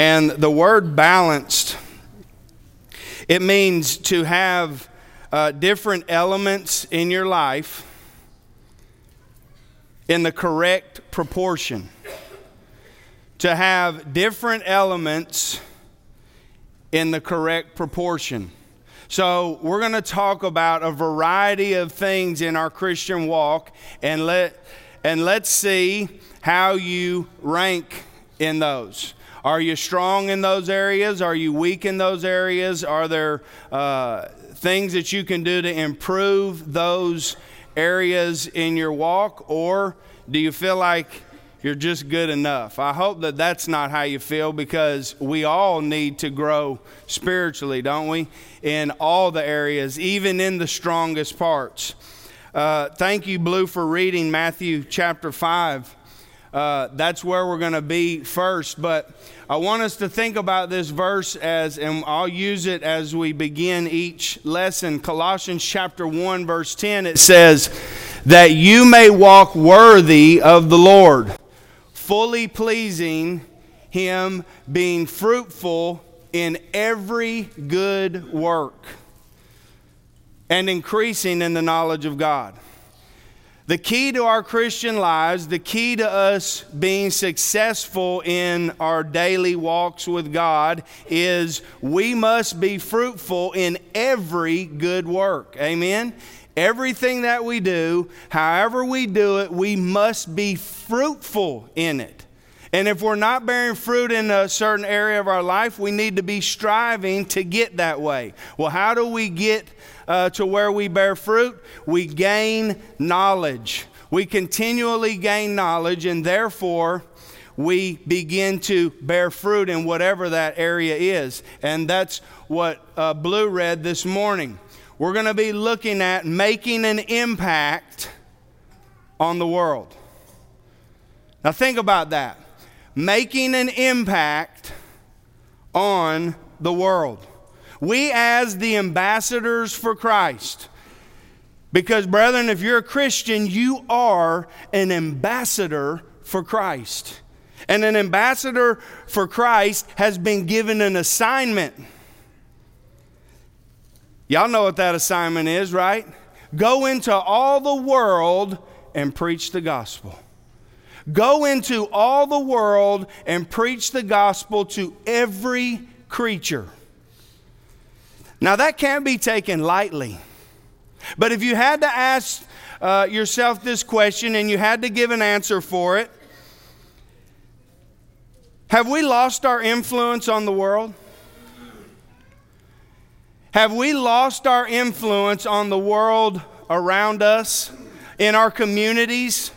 And the word balanced, it means to have uh, different elements in your life in the correct proportion. To have different elements in the correct proportion. So, we're going to talk about a variety of things in our Christian walk and let and let's see how you rank in those. Are you strong in those areas? Are you weak in those areas? Are there uh, things that you can do to improve those areas in your walk? Or do you feel like you're just good enough? I hope that that's not how you feel because we all need to grow spiritually, don't we? In all the areas, even in the strongest parts. Uh, thank you, Blue, for reading Matthew chapter 5. Uh, that's where we're going to be first. But I want us to think about this verse as, and I'll use it as we begin each lesson. Colossians chapter 1, verse 10, it says, That you may walk worthy of the Lord, fully pleasing Him, being fruitful in every good work, and increasing in the knowledge of God. The key to our Christian lives, the key to us being successful in our daily walks with God is we must be fruitful in every good work. Amen? Everything that we do, however we do it, we must be fruitful in it. And if we're not bearing fruit in a certain area of our life, we need to be striving to get that way. Well, how do we get uh, to where we bear fruit, we gain knowledge. We continually gain knowledge, and therefore, we begin to bear fruit in whatever that area is. And that's what uh, Blue read this morning. We're going to be looking at making an impact on the world. Now, think about that making an impact on the world. We, as the ambassadors for Christ, because, brethren, if you're a Christian, you are an ambassador for Christ. And an ambassador for Christ has been given an assignment. Y'all know what that assignment is, right? Go into all the world and preach the gospel. Go into all the world and preach the gospel to every creature. Now, that can't be taken lightly. But if you had to ask uh, yourself this question and you had to give an answer for it, have we lost our influence on the world? Have we lost our influence on the world around us, in our communities?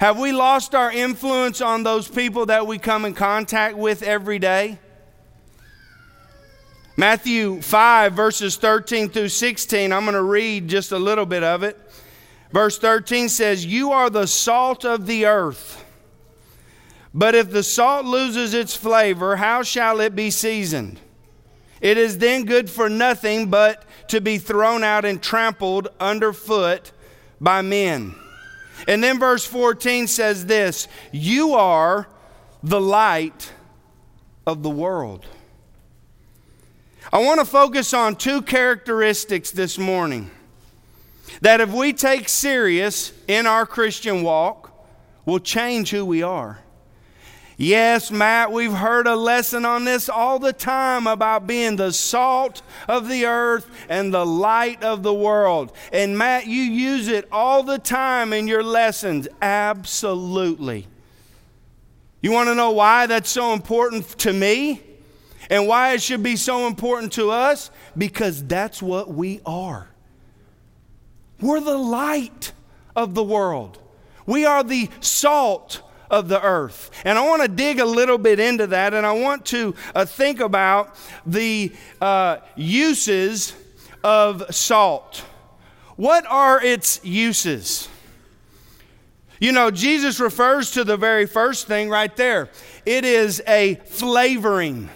Have we lost our influence on those people that we come in contact with every day? Matthew 5, verses 13 through 16, I'm going to read just a little bit of it. Verse 13 says, You are the salt of the earth. But if the salt loses its flavor, how shall it be seasoned? It is then good for nothing but to be thrown out and trampled underfoot by men. And then verse 14 says this You are the light of the world. I want to focus on two characteristics this morning that if we take serious in our Christian walk, will change who we are. Yes, Matt, we've heard a lesson on this all the time about being the salt of the earth and the light of the world. And Matt, you use it all the time in your lessons. Absolutely. You want to know why that's so important to me? And why it should be so important to us? Because that's what we are. We're the light of the world, we are the salt of the earth. And I want to dig a little bit into that, and I want to uh, think about the uh, uses of salt. What are its uses? You know, Jesus refers to the very first thing right there. It is a flavoring.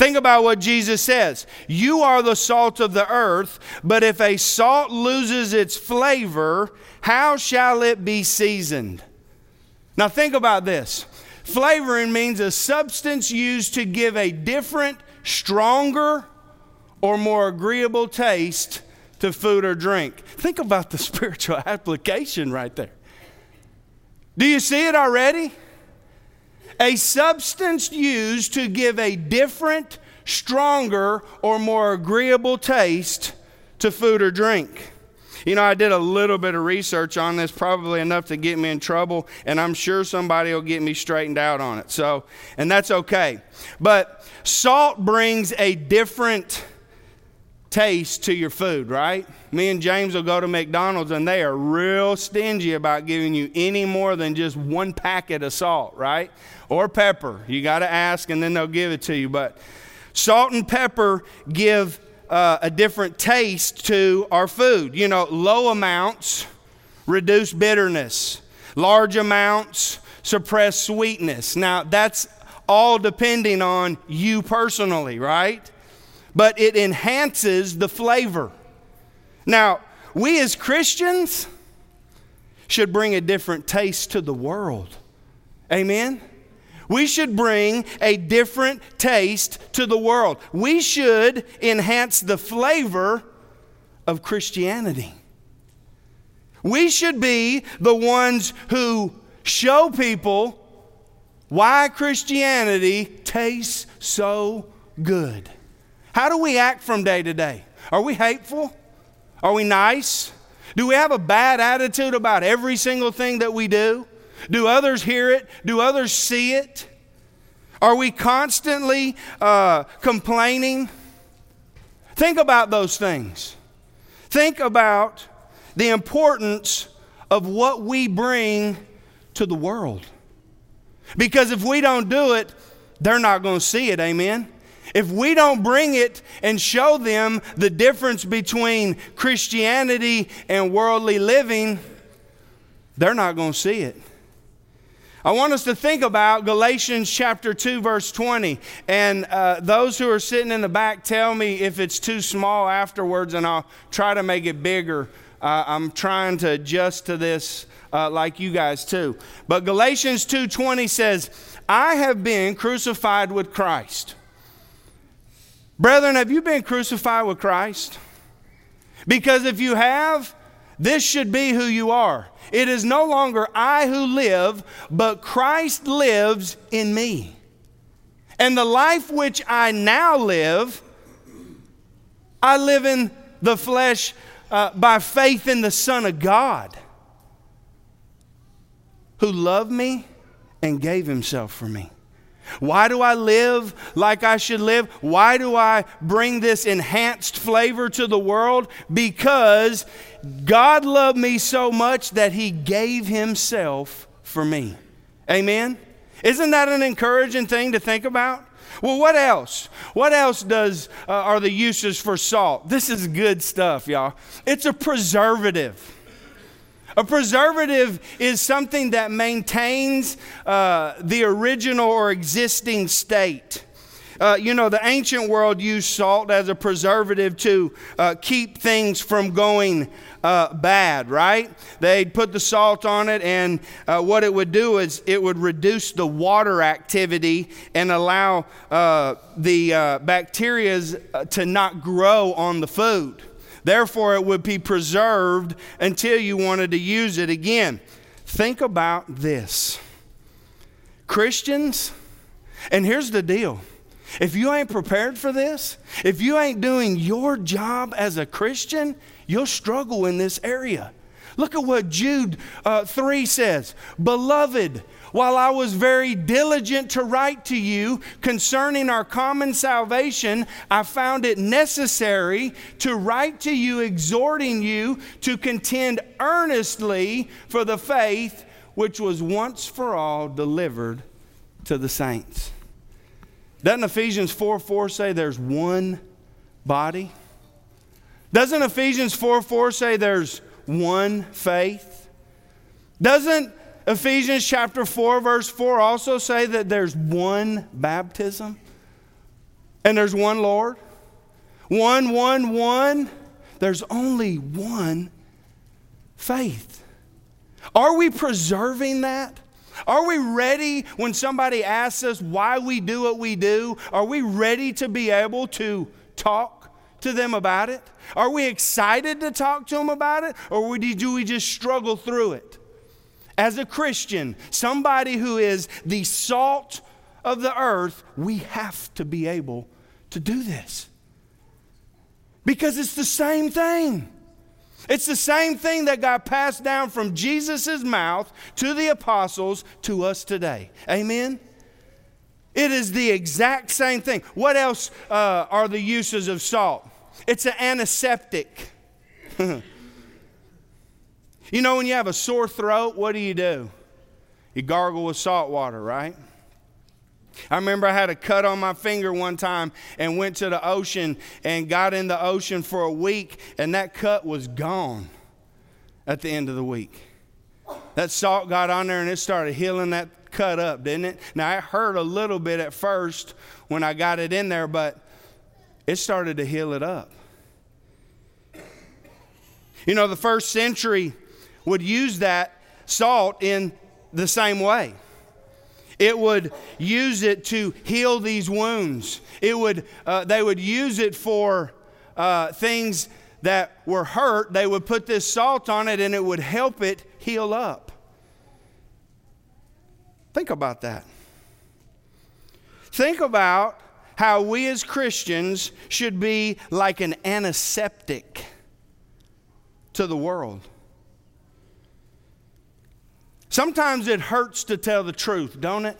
Think about what Jesus says. You are the salt of the earth, but if a salt loses its flavor, how shall it be seasoned? Now, think about this Flavoring means a substance used to give a different, stronger, or more agreeable taste to food or drink. Think about the spiritual application right there. Do you see it already? A substance used to give a different, stronger, or more agreeable taste to food or drink. You know, I did a little bit of research on this, probably enough to get me in trouble, and I'm sure somebody will get me straightened out on it. So, and that's okay. But salt brings a different taste to your food, right? Me and James will go to McDonald's and they are real stingy about giving you any more than just one packet of salt, right? Or pepper. You got to ask and then they'll give it to you. But salt and pepper give uh, a different taste to our food. You know, low amounts reduce bitterness, large amounts suppress sweetness. Now, that's all depending on you personally, right? But it enhances the flavor. Now, we as Christians should bring a different taste to the world. Amen? We should bring a different taste to the world. We should enhance the flavor of Christianity. We should be the ones who show people why Christianity tastes so good. How do we act from day to day? Are we hateful? Are we nice? Do we have a bad attitude about every single thing that we do? Do others hear it? Do others see it? Are we constantly uh, complaining? Think about those things. Think about the importance of what we bring to the world. Because if we don't do it, they're not going to see it, amen? If we don't bring it and show them the difference between Christianity and worldly living, they're not going to see it. I want us to think about Galatians chapter 2, verse 20. And uh, those who are sitting in the back, tell me if it's too small afterwards, and I'll try to make it bigger. Uh, I'm trying to adjust to this uh, like you guys too. But Galatians 2:20 says, "I have been crucified with Christ." Brethren, have you been crucified with Christ? Because if you have, this should be who you are. It is no longer I who live, but Christ lives in me. And the life which I now live, I live in the flesh uh, by faith in the Son of God, who loved me and gave himself for me. Why do I live like I should live? Why do I bring this enhanced flavor to the world? Because God loved me so much that He gave Himself for me. Amen? Isn't that an encouraging thing to think about? Well, what else? What else does uh, are the uses for salt? This is good stuff, y'all. It's a preservative. A preservative is something that maintains uh, the original or existing state. Uh, you know, the ancient world used salt as a preservative to uh, keep things from going uh, bad, right? They'd put the salt on it, and uh, what it would do is it would reduce the water activity and allow uh, the uh, bacteria to not grow on the food. Therefore, it would be preserved until you wanted to use it again. Think about this Christians, and here's the deal. If you ain't prepared for this, if you ain't doing your job as a Christian, you'll struggle in this area. Look at what Jude uh, 3 says Beloved, while I was very diligent to write to you concerning our common salvation, I found it necessary to write to you, exhorting you to contend earnestly for the faith which was once for all delivered to the saints. Doesn't Ephesians 4 4 say there's one body? Doesn't Ephesians 4 4 say there's one faith? Doesn't Ephesians chapter 4, verse 4 also say that there's one baptism and there's one Lord. One, one, one. There's only one faith. Are we preserving that? Are we ready when somebody asks us why we do what we do? Are we ready to be able to talk to them about it? Are we excited to talk to them about it? Or do we just struggle through it? As a Christian, somebody who is the salt of the earth, we have to be able to do this. Because it's the same thing. It's the same thing that got passed down from Jesus' mouth to the apostles to us today. Amen? It is the exact same thing. What else uh, are the uses of salt? It's an antiseptic. you know, when you have a sore throat, what do you do? You gargle with salt water, right? I remember I had a cut on my finger one time and went to the ocean and got in the ocean for a week, and that cut was gone at the end of the week. That salt got on there and it started healing that cut up, didn't it? Now, it hurt a little bit at first when I got it in there, but it started to heal it up. You know, the first century would use that salt in the same way. It would use it to heal these wounds. It would, uh, they would use it for uh, things that were hurt. They would put this salt on it and it would help it heal up. Think about that. Think about how we as Christians should be like an antiseptic to the world. Sometimes it hurts to tell the truth, don't it?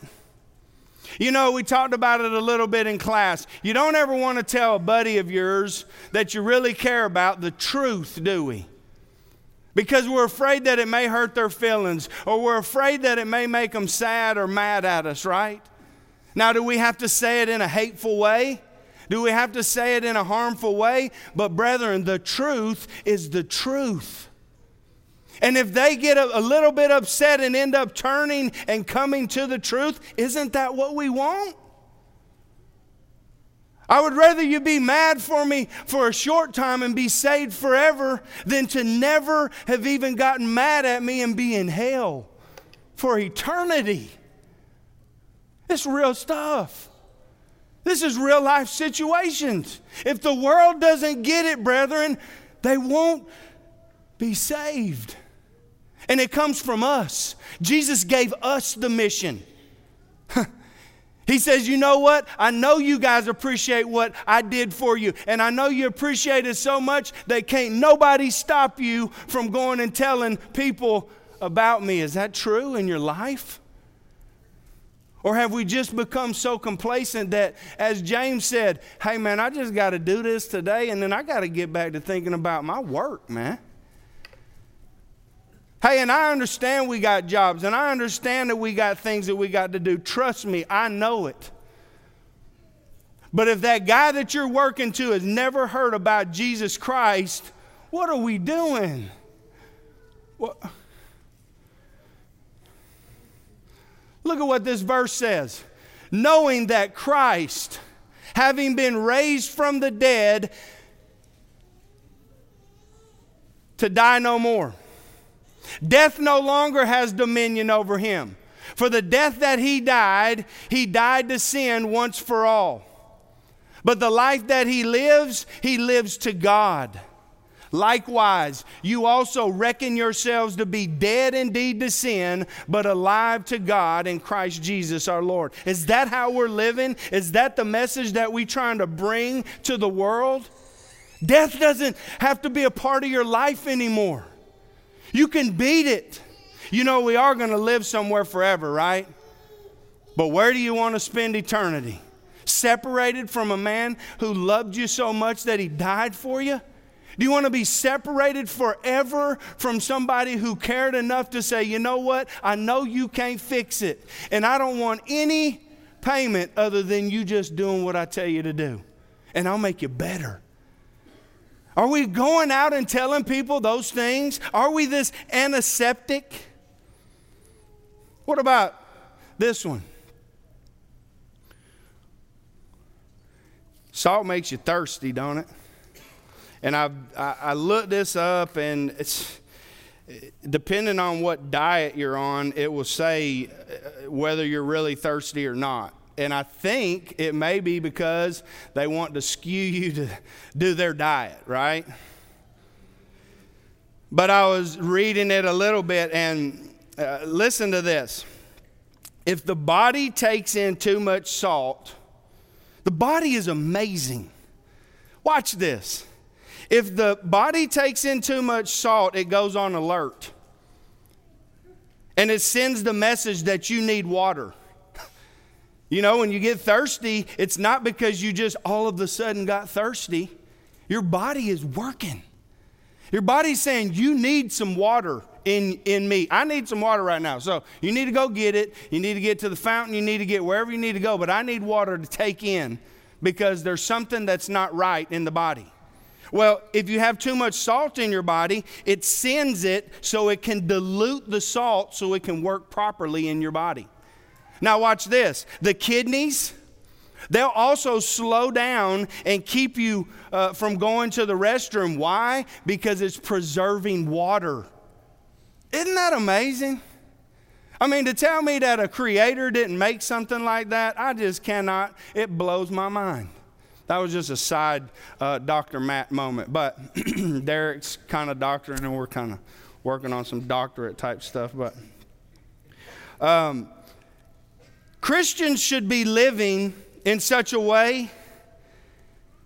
You know, we talked about it a little bit in class. You don't ever want to tell a buddy of yours that you really care about the truth, do we? Because we're afraid that it may hurt their feelings, or we're afraid that it may make them sad or mad at us, right? Now, do we have to say it in a hateful way? Do we have to say it in a harmful way? But, brethren, the truth is the truth. And if they get a, a, little bit upset and end up turning and coming to the truth, isn't that what we want? I would rather you be mad for me for a short time and be saved forever than to never have even gotten mad at me and be in hell for eternity. It's real stuff. This is real life situations. If the world doesn't get it, brethren, they won't be saved. And it comes from us. Jesus gave us the mission. he says, You know what? I know you guys appreciate what I did for you. And I know you appreciate it so much that can't nobody stop you from going and telling people about me. Is that true in your life? Or have we just become so complacent that, as James said, hey man, I just got to do this today and then I got to get back to thinking about my work, man? Hey, and I understand we got jobs, and I understand that we got things that we got to do. Trust me, I know it. But if that guy that you're working to has never heard about Jesus Christ, what are we doing? What? Look at what this verse says. Knowing that Christ, having been raised from the dead, to die no more Death no longer has dominion over him. For the death that he died, he died to sin once for all. But the life that he lives, he lives to God. Likewise, you also reckon yourselves to be dead indeed to sin, but alive to God in Christ Jesus our Lord. Is that how we're living? Is that the message that we're trying to bring to the world? Death doesn't have to be a part of your life anymore. You can beat it. You know, we are going to live somewhere forever, right? But where do you want to spend eternity? Separated from a man who loved you so much that he died for you? Do you want to be separated forever from somebody who cared enough to say, you know what? I know you can't fix it, and I don't want any payment other than you just doing what I tell you to do, and I'll make you better. Are we going out and telling people those things? Are we this antiseptic? What about this one? Salt makes you thirsty, don't it? And I, I, I looked this up, and it's, depending on what diet you're on, it will say uh, whether you're really thirsty or not. And I think it may be because they want to skew you to do their diet, right? But I was reading it a little bit and uh, listen to this. If the body takes in too much salt, the body is amazing. Watch this. If the body takes in too much salt, it goes on alert. And it sends the message that you need water. You know, when you get thirsty, it's not because you just all of a sudden got thirsty. Your body is working. Your body's saying, You need some water in, in me. I need some water right now. So you need to go get it. You need to get to the fountain. You need to get wherever you need to go. But I need water to take in because there's something that's not right in the body. Well, if you have too much salt in your body, it sends it so it can dilute the salt so it can work properly in your body. Now, watch this the kidneys, they'll also slow down and keep you uh, from going to the restroom. Why? Because it's preserving water. Isn't that amazing? I mean, to tell me that a creator didn't make something like that, I just cannot. It blows my mind. That was just a side uh, Dr. Matt moment. But Derek's kind of doctoring, and we're kind of working on some doctorate type stuff. But um, Christians should be living in such a way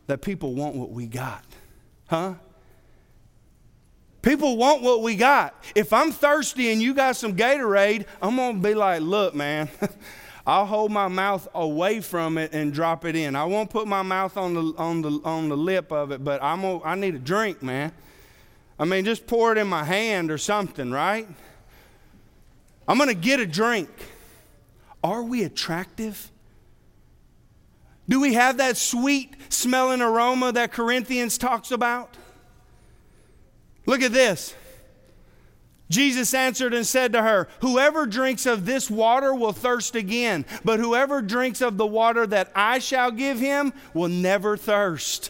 that people want what we got. Huh? People want what we got. If I'm thirsty and you got some Gatorade, I'm going to be like, look, man, I'll hold my mouth away from it and drop it in. I won't put my mouth on the, on the, on the lip of it, but I'm gonna, I need a drink, man. I mean, just pour it in my hand or something, right? I'm going to get a drink. Are we attractive? Do we have that sweet smelling aroma that Corinthians talks about? Look at this. Jesus answered and said to her, Whoever drinks of this water will thirst again, but whoever drinks of the water that I shall give him will never thirst.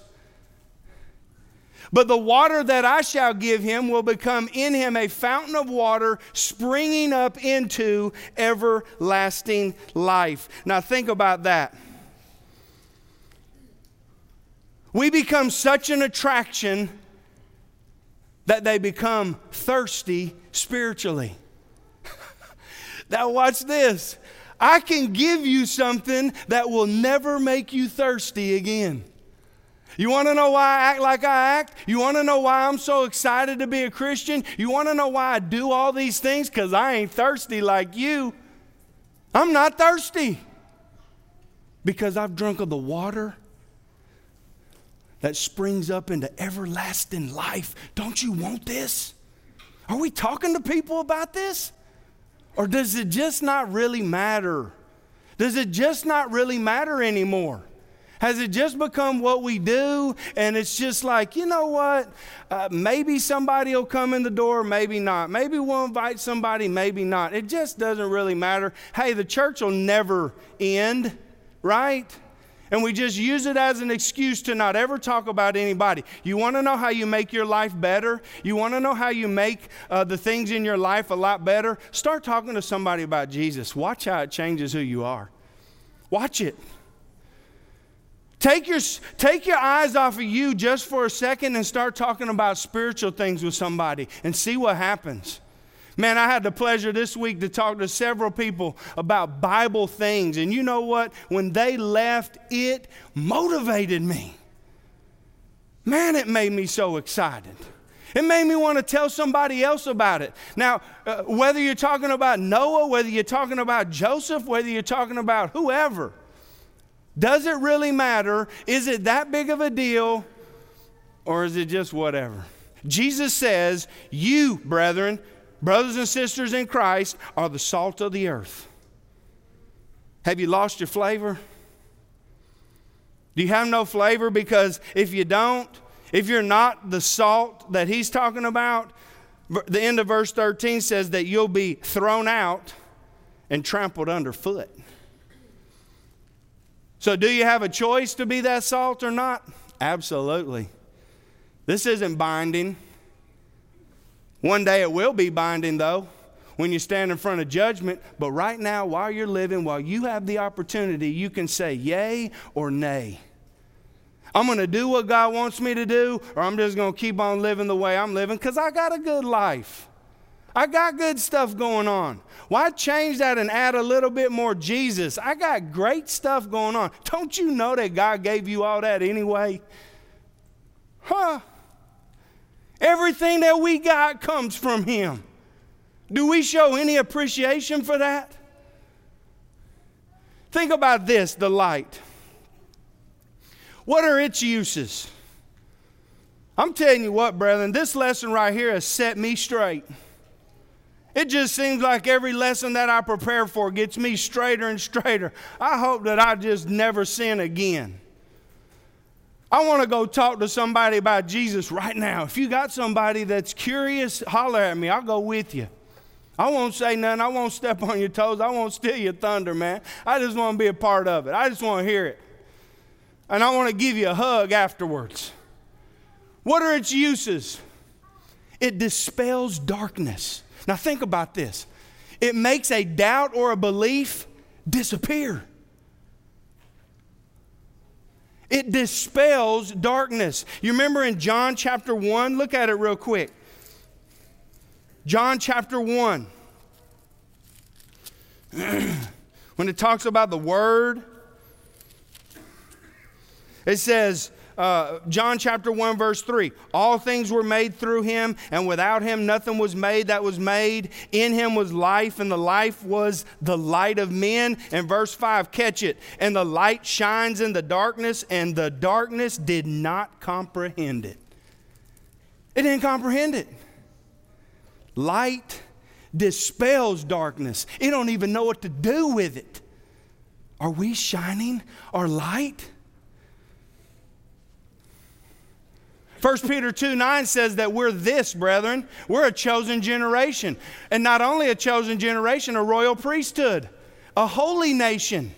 But the water that I shall give him will become in him a fountain of water springing up into everlasting life. Now, think about that. We become such an attraction that they become thirsty spiritually. now, watch this. I can give you something that will never make you thirsty again. You want to know why I act like I act? You want to know why I'm so excited to be a Christian? You want to know why I do all these things? Because I ain't thirsty like you. I'm not thirsty because I've drunk of the water that springs up into everlasting life. Don't you want this? Are we talking to people about this? Or does it just not really matter? Does it just not really matter anymore? Has it just become what we do? And it's just like, you know what? Uh, maybe somebody will come in the door, maybe not. Maybe we'll invite somebody, maybe not. It just doesn't really matter. Hey, the church will never end, right? And we just use it as an excuse to not ever talk about anybody. You want to know how you make your life better? You want to know how you make uh, the things in your life a lot better? Start talking to somebody about Jesus. Watch how it changes who you are. Watch it. Take your, take your eyes off of you just for a second and start talking about spiritual things with somebody and see what happens. Man, I had the pleasure this week to talk to several people about Bible things. And you know what? When they left, it motivated me. Man, it made me so excited. It made me want to tell somebody else about it. Now, uh, whether you're talking about Noah, whether you're talking about Joseph, whether you're talking about whoever, does it really matter? Is it that big of a deal? Or is it just whatever? Jesus says, You, brethren, brothers and sisters in Christ are the salt of the earth. Have you lost your flavor? Do you have no flavor? Because if you don't, if you're not the salt that he's talking about, the end of verse 13 says that you'll be thrown out and trampled underfoot. So, do you have a choice to be that salt or not? Absolutely. This isn't binding. One day it will be binding, though, when you stand in front of judgment. But right now, while you're living, while you have the opportunity, you can say yay or nay. I'm going to do what God wants me to do, or I'm just going to keep on living the way I'm living because I got a good life. I got good stuff going on. Why change that and add a little bit more Jesus? I got great stuff going on. Don't you know that God gave you all that anyway? Huh? Everything that we got comes from Him. Do we show any appreciation for that? Think about this the light. What are its uses? I'm telling you what, brethren, this lesson right here has set me straight. It just seems like every lesson that I prepare for gets me straighter and straighter. I hope that I just never sin again. I want to go talk to somebody about Jesus right now. If you got somebody that's curious, holler at me. I'll go with you. I won't say nothing. I won't step on your toes. I won't steal your thunder, man. I just want to be a part of it. I just want to hear it. And I want to give you a hug afterwards. What are its uses? It dispels darkness. Now, think about this it makes a doubt or a belief disappear. It dispels darkness. You remember in John chapter 1? Look at it real quick. John chapter 1. when it talks about the Word, it says, uh, John chapter 1, verse 3 All things were made through him, and without him nothing was made that was made. In him was life, and the life was the light of men. And verse 5, catch it. And the light shines in the darkness, and the darkness did not comprehend it. It didn't comprehend it. Light dispels darkness, it don't even know what to do with it. Are we shining our light? 1 Peter 2 9 says that we're this, brethren. We're a chosen generation. And not only a chosen generation, a royal priesthood, a holy nation,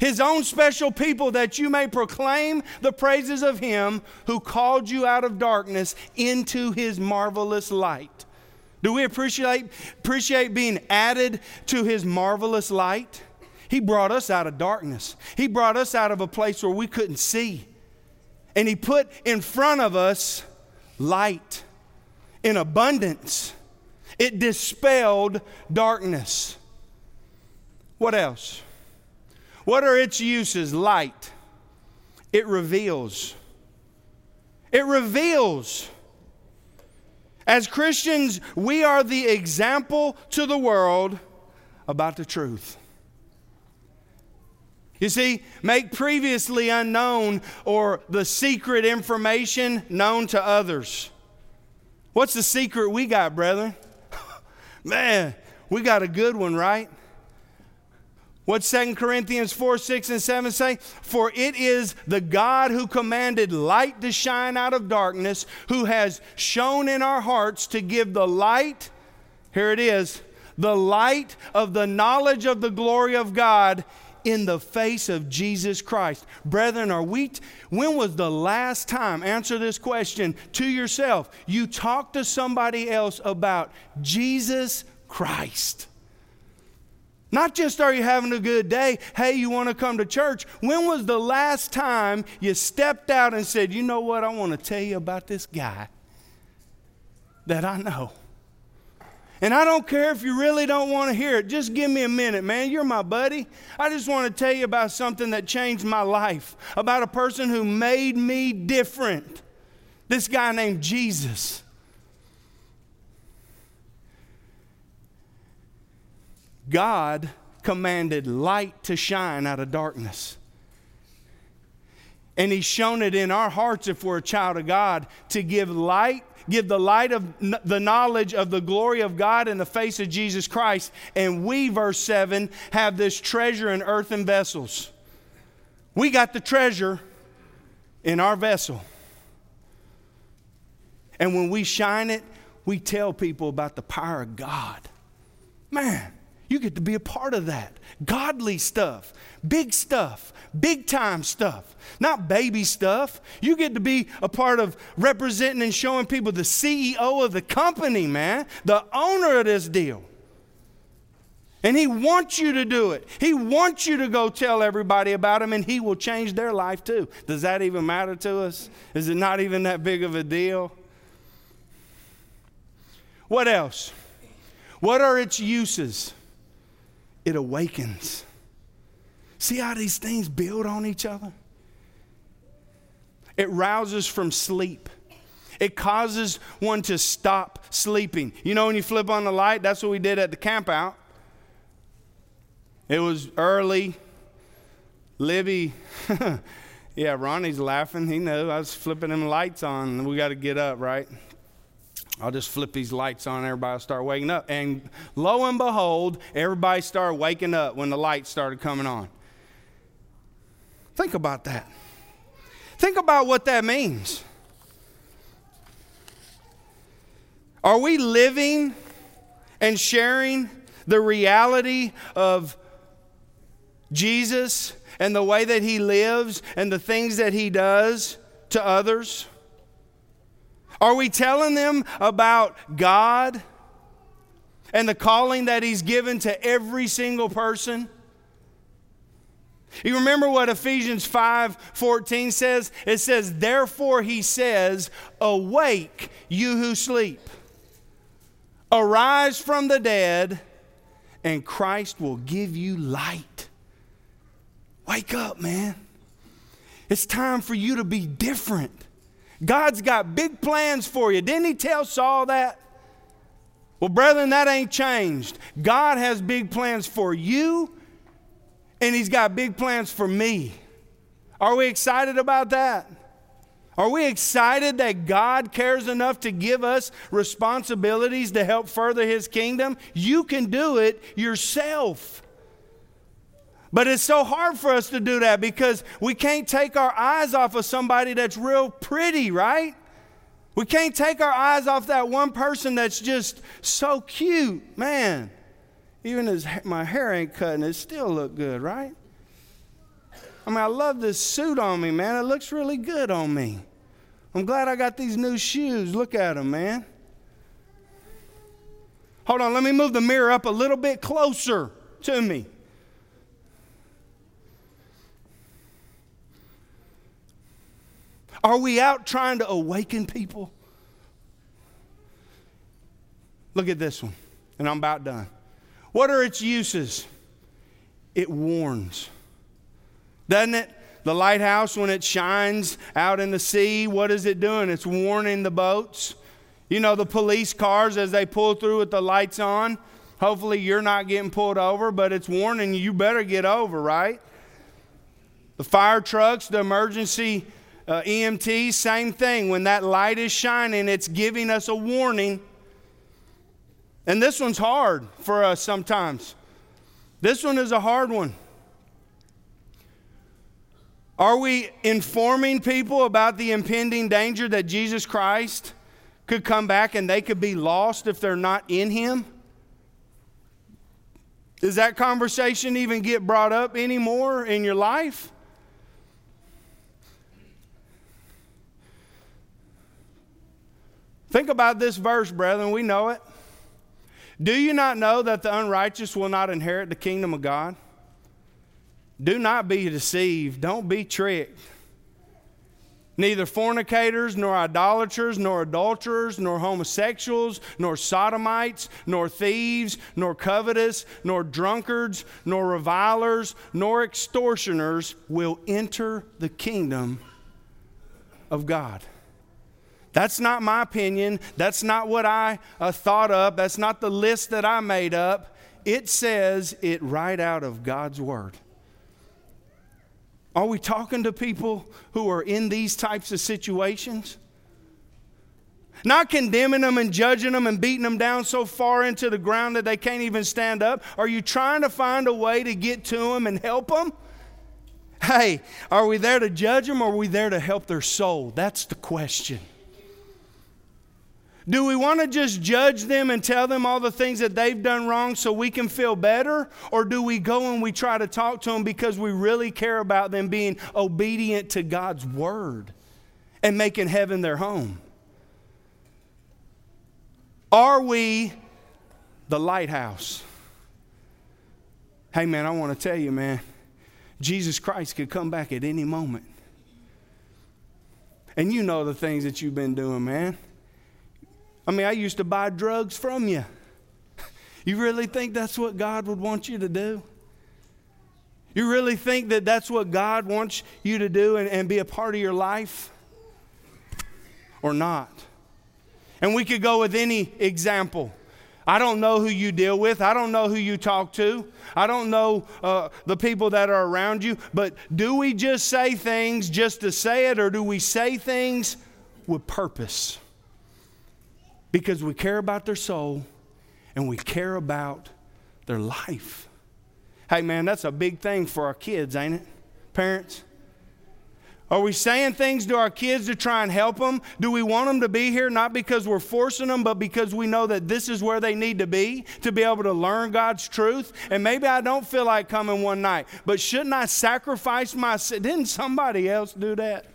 his own special people, that you may proclaim the praises of him who called you out of darkness into his marvelous light. Do we appreciate, appreciate being added to his marvelous light? He brought us out of darkness. He brought us out of a place where we couldn't see and He put in front of us light in abundance. It dispelled darkness. What else? What are its uses? Light. It reveals. It reveals. As Christians, we are the example to the world about the truth. You see, make previously unknown or the secret information known to others. What's the secret we got, brethren? Man, we got a good one, right? What 2 Corinthians 4, 6, and 7 say? For it is the God who commanded light to shine out of darkness, who has shown in our hearts to give the light, here it is, the light of the knowledge of the glory of God in the face of Jesus Christ. Brethren, are we, t- when was the last time, answer this question to yourself, you talked to somebody else about Jesus Christ? Not just are you having a good day, hey, you want to come to church. When was the last time you stepped out and said, you know what, I want to tell you about this guy that I know? And I don't care if you really don't want to hear it. Just give me a minute, man. You're my buddy. I just want to tell you about something that changed my life, about a person who made me different. This guy named Jesus. God commanded light to shine out of darkness. And He's shown it in our hearts, if we're a child of God, to give light give the light of the knowledge of the glory of God in the face of Jesus Christ. And we, verse 7, have this treasure in earthen vessels. We got the treasure in our vessel. And when we shine it, we tell people about the power of God. Man, You get to be a part of that. Godly stuff, big stuff, big time stuff, not baby stuff. You get to be a part of representing and showing people the CEO of the company, man, the owner of this deal. And he wants you to do it. He wants you to go tell everybody about him, and he will change their life too. Does that even matter to us? Is it not even that big of a deal? What else? What are its uses? It awakens. See how these things build on each other? It rouses from sleep. It causes one to stop sleeping. You know, when you flip on the light, that's what we did at the camp out. It was early. Libby, yeah, Ronnie's laughing. He knows I was flipping them lights on. We got to get up, right? I'll just flip these lights on, everybody start waking up. And lo and behold, everybody started waking up when the lights started coming on. Think about that. Think about what that means. Are we living and sharing the reality of Jesus and the way that he lives and the things that he does to others? Are we telling them about God and the calling that he's given to every single person? You remember what Ephesians 5 14 says? It says, Therefore, he says, Awake, you who sleep. Arise from the dead, and Christ will give you light. Wake up, man. It's time for you to be different. God's got big plans for you. Didn't he tell Saul that? Well, brethren, that ain't changed. God has big plans for you, and he's got big plans for me. Are we excited about that? Are we excited that God cares enough to give us responsibilities to help further his kingdom? You can do it yourself. But it's so hard for us to do that because we can't take our eyes off of somebody that's real pretty, right? We can't take our eyes off that one person that's just so cute. Man, even as my hair ain't cutting, it still look good, right? I mean, I love this suit on me, man. It looks really good on me. I'm glad I got these new shoes. Look at them, man. Hold on, let me move the mirror up a little bit closer to me. Are we out trying to awaken people? Look at this one, and I'm about done. What are its uses? It warns. Doesn't it? The lighthouse, when it shines out in the sea, what is it doing? It's warning the boats. You know, the police cars as they pull through with the lights on. Hopefully, you're not getting pulled over, but it's warning you, you better get over, right? The fire trucks, the emergency uh, EMTs, same thing. When that light is shining, it's giving us a warning. And this one's hard for us sometimes. This one is a hard one. Are we informing people about the impending danger that Jesus Christ could come back and they could be lost if they're not in Him? Does that conversation even get brought up anymore in your life? Think about this verse, brethren. We know it. Do you not know that the unrighteous will not inherit the kingdom of God? Do not be deceived. Don't be tricked. Neither fornicators, nor idolaters, nor adulterers, nor homosexuals, nor sodomites, nor thieves, nor covetous, nor drunkards, nor revilers, nor extortioners will enter the kingdom of God. That's not my opinion. That's not what I uh, thought up. That's not the list that I made up. It says it right out of God's Word. Are we talking to people who are in these types of situations? Not condemning them and judging them and beating them down so far into the ground that they can't even stand up. Are you trying to find a way to get to them and help them? Hey, are we there to judge them or are we there to help their soul? That's the question. Do we want to just judge them and tell them all the things that they've done wrong so we can feel better? Or do we go and we try to talk to them because we really care about them being obedient to God's word and making heaven their home? Are we the lighthouse? Hey, man, I want to tell you, man, Jesus Christ could come back at any moment. And you know the things that you've been doing, man. I mean, I used to buy drugs from you. You really think that's what God would want you to do? You really think that that's what God wants you to do and, and be a part of your life? Or not? And we could go with any example. I don't know who you deal with. I don't know who you talk to. I don't know uh, the people that are around you. But do we just say things just to say it, or do we say things with purpose? Because we care about their soul and we care about their life. Hey, man, that's a big thing for our kids, ain't it? Parents? Are we saying things to our kids to try and help them? Do we want them to be here not because we're forcing them, but because we know that this is where they need to be to be able to learn God's truth? And maybe I don't feel like coming one night, but shouldn't I sacrifice my? Didn't somebody else do that?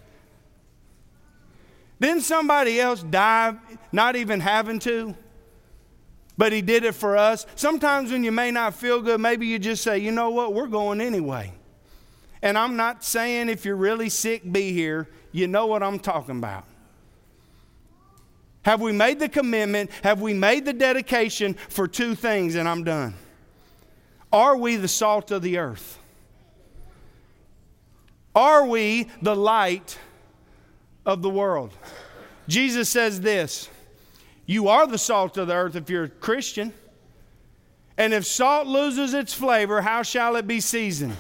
Didn't somebody else die not even having to? But he did it for us. Sometimes when you may not feel good, maybe you just say, you know what, we're going anyway. And I'm not saying if you're really sick, be here. You know what I'm talking about. Have we made the commitment? Have we made the dedication for two things? And I'm done. Are we the salt of the earth? Are we the light of the world? Jesus says this You are the salt of the earth if you're a Christian. And if salt loses its flavor, how shall it be seasoned?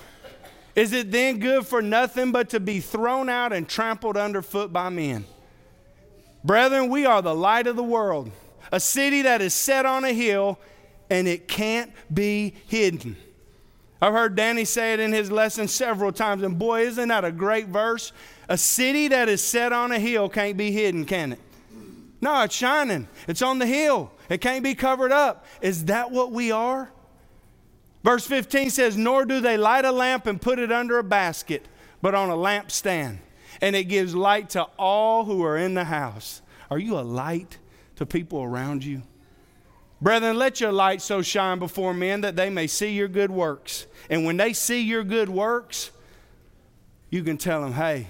Is it then good for nothing but to be thrown out and trampled underfoot by men? Brethren, we are the light of the world, a city that is set on a hill and it can't be hidden. I've heard Danny say it in his lesson several times, and boy, isn't that a great verse? A city that is set on a hill can't be hidden, can it? No, it's shining. It's on the hill. It can't be covered up. Is that what we are? Verse 15 says, Nor do they light a lamp and put it under a basket, but on a lampstand, and it gives light to all who are in the house. Are you a light to people around you? Brethren, let your light so shine before men that they may see your good works. And when they see your good works, you can tell them, hey,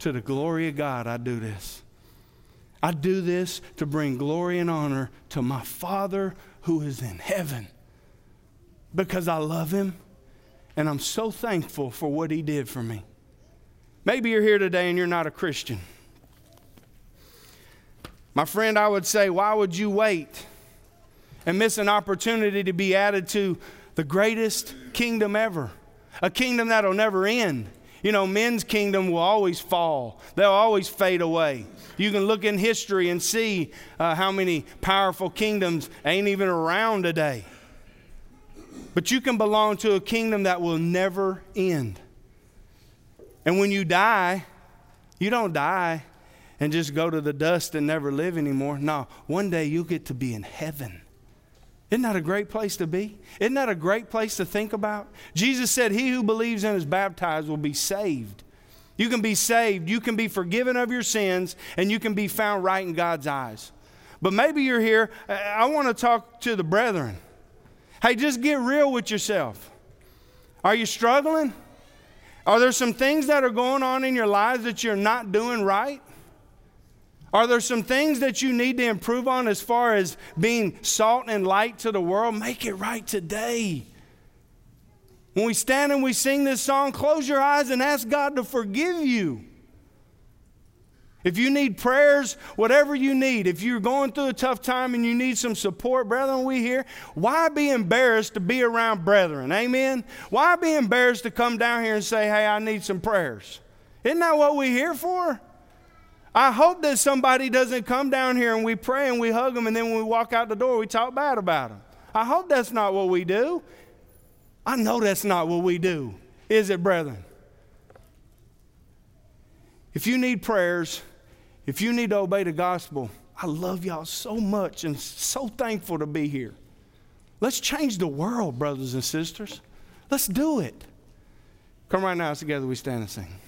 to the glory of God, I do this. I do this to bring glory and honor to my Father who is in heaven because I love him and I'm so thankful for what he did for me. Maybe you're here today and you're not a Christian. My friend, I would say, why would you wait and miss an opportunity to be added to the greatest kingdom ever? A kingdom that'll never end. You know, men's kingdom will always fall, they'll always fade away. You can look in history and see uh, how many powerful kingdoms ain't even around today. But you can belong to a kingdom that will never end. And when you die, you don't die and just go to the dust and never live anymore. No, one day you'll get to be in heaven. Isn't that a great place to be? Isn't that a great place to think about? Jesus said, He who believes and is baptized will be saved. You can be saved, you can be forgiven of your sins, and you can be found right in God's eyes. But maybe you're here, I want to talk to the brethren. Hey, just get real with yourself. Are you struggling? Are there some things that are going on in your lives that you're not doing right? Are there some things that you need to improve on as far as being salt and light to the world? Make it right today. When we stand and we sing this song, close your eyes and ask God to forgive you. If you need prayers, whatever you need, if you're going through a tough time and you need some support, brethren, we here. Why be embarrassed to be around brethren? Amen? Why be embarrassed to come down here and say, hey, I need some prayers? Isn't that what we're here for? I hope that somebody doesn't come down here and we pray and we hug them and then when we walk out the door, we talk bad about them. I hope that's not what we do. I know that's not what we do, is it, brethren? If you need prayers, if you need to obey the gospel, I love y'all so much and so thankful to be here. Let's change the world, brothers and sisters. Let's do it. Come right now, together we stand and sing.